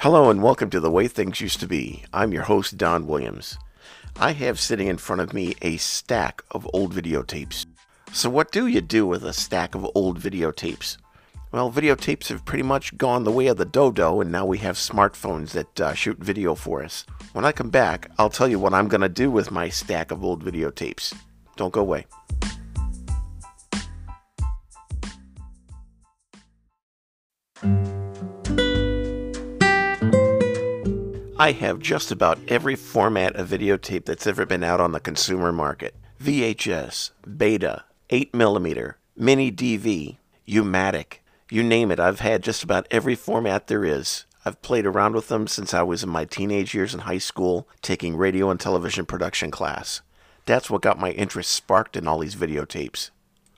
Hello and welcome to The Way Things Used to Be. I'm your host, Don Williams. I have sitting in front of me a stack of old videotapes. So, what do you do with a stack of old videotapes? Well, videotapes have pretty much gone the way of the dodo, and now we have smartphones that uh, shoot video for us. When I come back, I'll tell you what I'm going to do with my stack of old videotapes. Don't go away. I have just about every format of videotape that's ever been out on the consumer market VHS, Beta, 8mm, Mini DV, U-matic, you name it. I've had just about every format there is. I've played around with them since I was in my teenage years in high school, taking radio and television production class. That's what got my interest sparked in all these videotapes.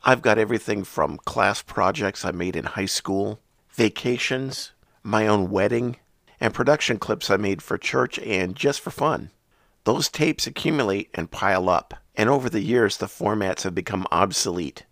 I've got everything from class projects I made in high school, vacations, my own wedding, and production clips I made for church and just for fun. Those tapes accumulate and pile up, and over the years the formats have become obsolete.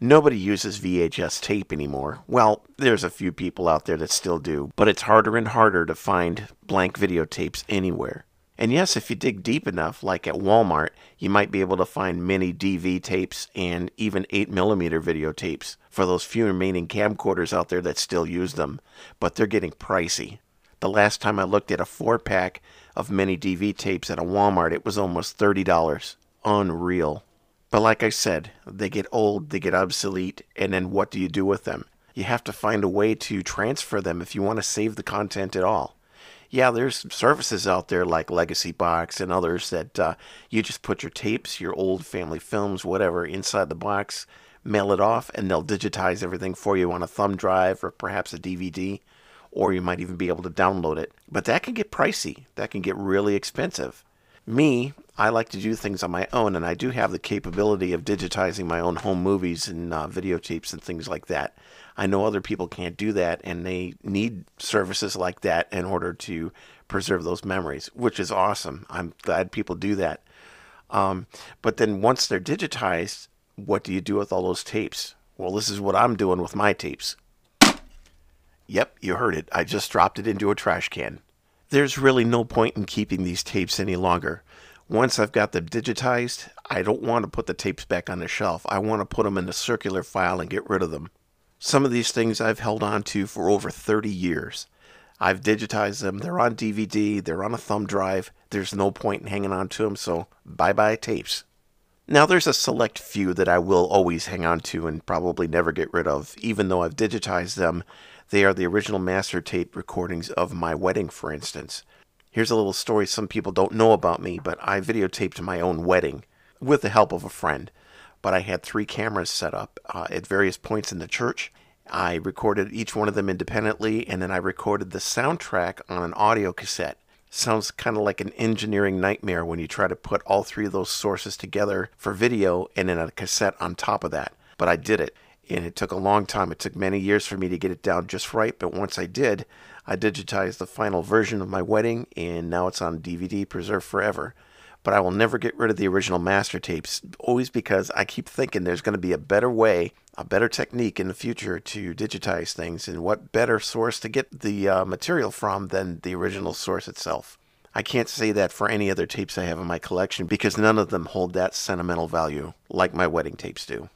Nobody uses VHS tape anymore. Well, there's a few people out there that still do, but it's harder and harder to find blank videotapes anywhere. And yes, if you dig deep enough, like at Walmart, you might be able to find mini DV tapes and even 8mm videotapes for those few remaining camcorders out there that still use them, but they're getting pricey. The last time I looked at a four pack of mini DV tapes at a Walmart, it was almost $30. Unreal. But like I said, they get old, they get obsolete, and then what do you do with them? You have to find a way to transfer them if you want to save the content at all. Yeah, there's services out there like Legacy Box and others that uh, you just put your tapes, your old family films, whatever, inside the box, mail it off, and they'll digitize everything for you on a thumb drive or perhaps a DVD or you might even be able to download it. But that can get pricey, that can get really expensive. Me, I like to do things on my own, and I do have the capability of digitizing my own home movies and uh, videotapes and things like that. I know other people can't do that, and they need services like that in order to preserve those memories, which is awesome. I'm glad people do that. Um, but then once they're digitized, what do you do with all those tapes? Well, this is what I'm doing with my tapes. Yep, you heard it. I just dropped it into a trash can. There's really no point in keeping these tapes any longer. Once I've got them digitized, I don't want to put the tapes back on the shelf. I want to put them in a circular file and get rid of them. Some of these things I've held on to for over 30 years. I've digitized them. They're on DVD, they're on a thumb drive. There's no point in hanging on to them, so bye bye tapes. Now, there's a select few that I will always hang on to and probably never get rid of, even though I've digitized them they are the original master tape recordings of my wedding, for instance. Here's a little story some people don't know about me, but I videotaped my own wedding with the help of a friend. But I had three cameras set up uh, at various points in the church. I recorded each one of them independently, and then I recorded the soundtrack on an audio cassette. Sounds kind of like an engineering nightmare when you try to put all three of those sources together for video and then a cassette on top of that. But I did it and it took a long time. It took many years for me to get it down just right, but once I did, I digitized the final version of my wedding, and now it's on DVD, preserved forever. But I will never get rid of the original master tapes, always because I keep thinking there's going to be a better way, a better technique in the future to digitize things, and what better source to get the uh, material from than the original source itself. I can't say that for any other tapes I have in my collection because none of them hold that sentimental value like my wedding tapes do.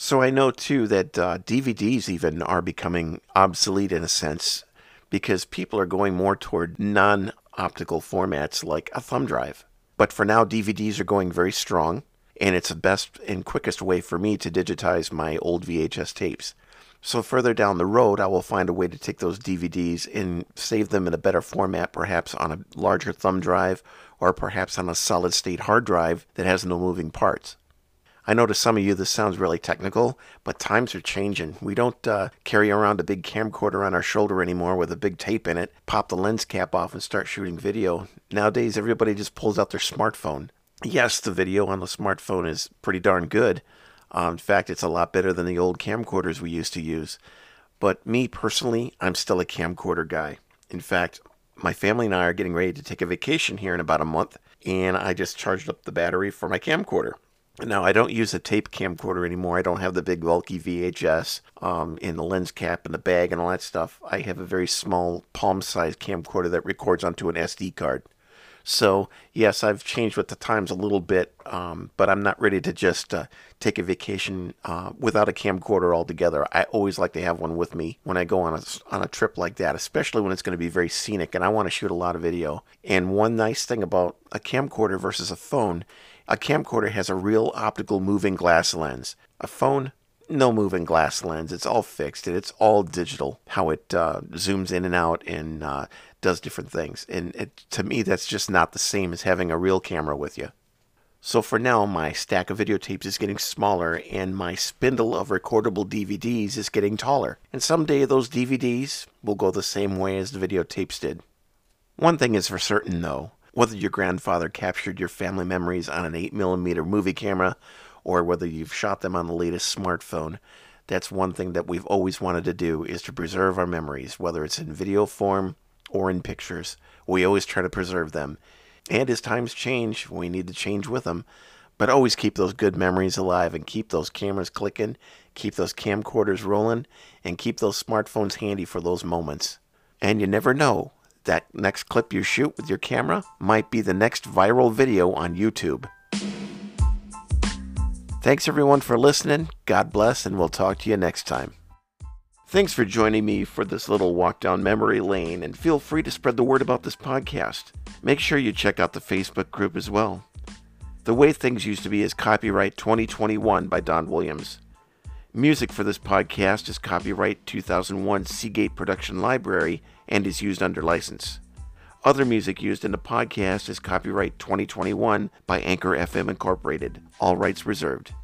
So I know too that uh, DVDs even are becoming obsolete in a sense because people are going more toward non optical formats like a thumb drive. But for now, DVDs are going very strong, and it's the best and quickest way for me to digitize my old VHS tapes. So further down the road, I will find a way to take those DVDs and save them in a better format, perhaps on a larger thumb drive or perhaps on a solid state hard drive that has no moving parts. I know to some of you this sounds really technical, but times are changing. We don't uh, carry around a big camcorder on our shoulder anymore with a big tape in it, pop the lens cap off, and start shooting video. Nowadays, everybody just pulls out their smartphone. Yes, the video on the smartphone is pretty darn good. Um, in fact, it's a lot better than the old camcorders we used to use. But me personally, I'm still a camcorder guy. In fact, my family and I are getting ready to take a vacation here in about a month, and I just charged up the battery for my camcorder. Now, I don't use a tape camcorder anymore. I don't have the big bulky VHS um, in the lens cap and the bag and all that stuff. I have a very small palm sized camcorder that records onto an SD card. So, yes, I've changed with the times a little bit, um, but I'm not ready to just uh, take a vacation uh, without a camcorder altogether. I always like to have one with me when I go on a, on a trip like that, especially when it's going to be very scenic and I want to shoot a lot of video. And one nice thing about a camcorder versus a phone a camcorder has a real optical moving glass lens. A phone no moving glass lens. It's all fixed and it's all digital. How it uh, zooms in and out and uh, does different things. And it, to me, that's just not the same as having a real camera with you. So for now, my stack of videotapes is getting smaller and my spindle of recordable DVDs is getting taller. And someday those DVDs will go the same way as the videotapes did. One thing is for certain though, whether your grandfather captured your family memories on an 8mm movie camera or whether you've shot them on the latest smartphone, that's one thing that we've always wanted to do is to preserve our memories, whether it's in video form or in pictures. We always try to preserve them. And as times change, we need to change with them. But always keep those good memories alive and keep those cameras clicking, keep those camcorders rolling, and keep those smartphones handy for those moments. And you never know, that next clip you shoot with your camera might be the next viral video on YouTube. Thanks everyone for listening. God bless, and we'll talk to you next time. Thanks for joining me for this little walk down memory lane, and feel free to spread the word about this podcast. Make sure you check out the Facebook group as well. The Way Things Used to Be is copyright 2021 by Don Williams. Music for this podcast is copyright 2001 Seagate Production Library and is used under license. Other music used in the podcast is copyright 2021 by Anchor FM Incorporated. All rights reserved.